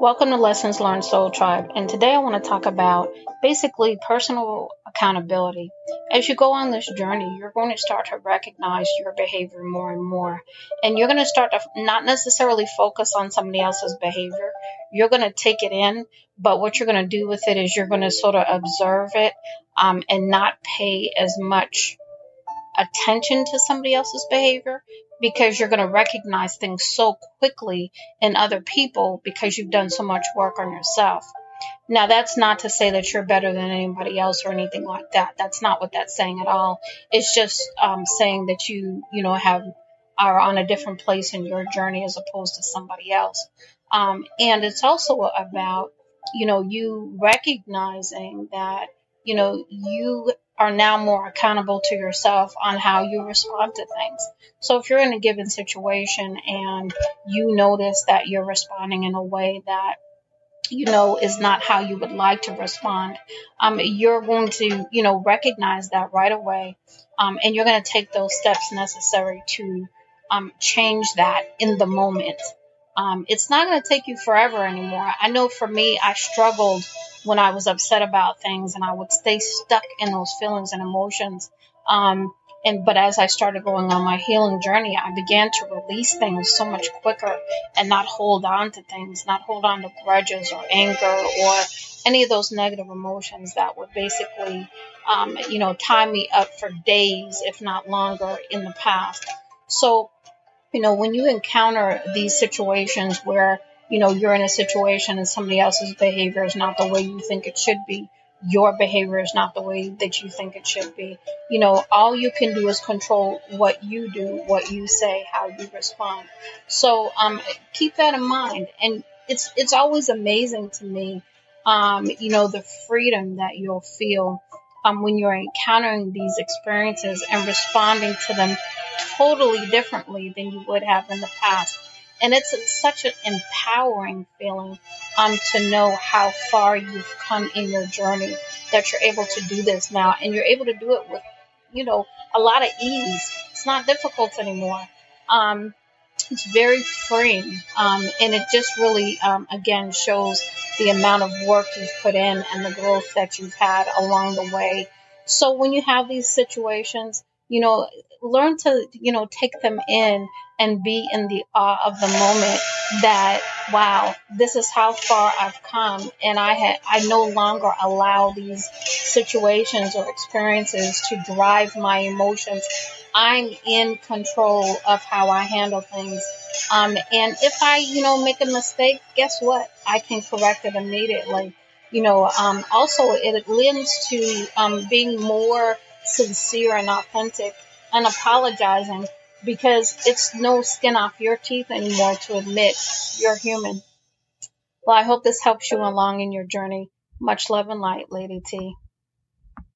Welcome to Lessons Learned Soul Tribe, and today I want to talk about basically personal accountability. As you go on this journey, you're going to start to recognize your behavior more and more, and you're going to start to not necessarily focus on somebody else's behavior. You're going to take it in, but what you're going to do with it is you're going to sort of observe it um, and not pay as much attention to somebody else's behavior because you're going to recognize things so quickly in other people because you've done so much work on yourself. Now, that's not to say that you're better than anybody else or anything like that. That's not what that's saying at all. It's just um, saying that you, you know, have are on a different place in your journey as opposed to somebody else. Um, and it's also about, you know, you recognizing that, you know, you are now more accountable to yourself on how you respond to things. So if you're in a given situation and you notice that you're responding in a way that you know is not how you would like to respond, um, you're going to you know recognize that right away, um, and you're going to take those steps necessary to um, change that in the moment. Um, it's not going to take you forever anymore. I know for me, I struggled when I was upset about things and I would stay stuck in those feelings and emotions. Um, and but as I started going on my healing journey, I began to release things so much quicker and not hold on to things, not hold on to grudges or anger or any of those negative emotions that would basically, um, you know, tie me up for days, if not longer, in the past. So, you know, when you encounter these situations where you know, you're in a situation and somebody else's behavior is not the way you think it should be. Your behavior is not the way that you think it should be. You know, all you can do is control what you do, what you say, how you respond. So, um, keep that in mind. And it's, it's always amazing to me, um, you know, the freedom that you'll feel, um, when you're encountering these experiences and responding to them totally differently than you would have in the past. And it's such an empowering feeling um, to know how far you've come in your journey that you're able to do this now. And you're able to do it with you know a lot of ease. It's not difficult anymore. Um, it's very freeing um, and it just really um, again shows the amount of work you've put in and the growth that you've had along the way. So when you have these situations you know learn to you know take them in and be in the awe of the moment that wow this is how far i've come and i had i no longer allow these situations or experiences to drive my emotions. I'm in control of how i handle things. Um, and if i you know make a mistake guess what? I can correct it immediately. You know um, also it lends to um, being more sincere and authentic and apologizing because it's no skin off your teeth anymore to admit you're human. Well, I hope this helps you along in your journey. Much love and light, Lady T.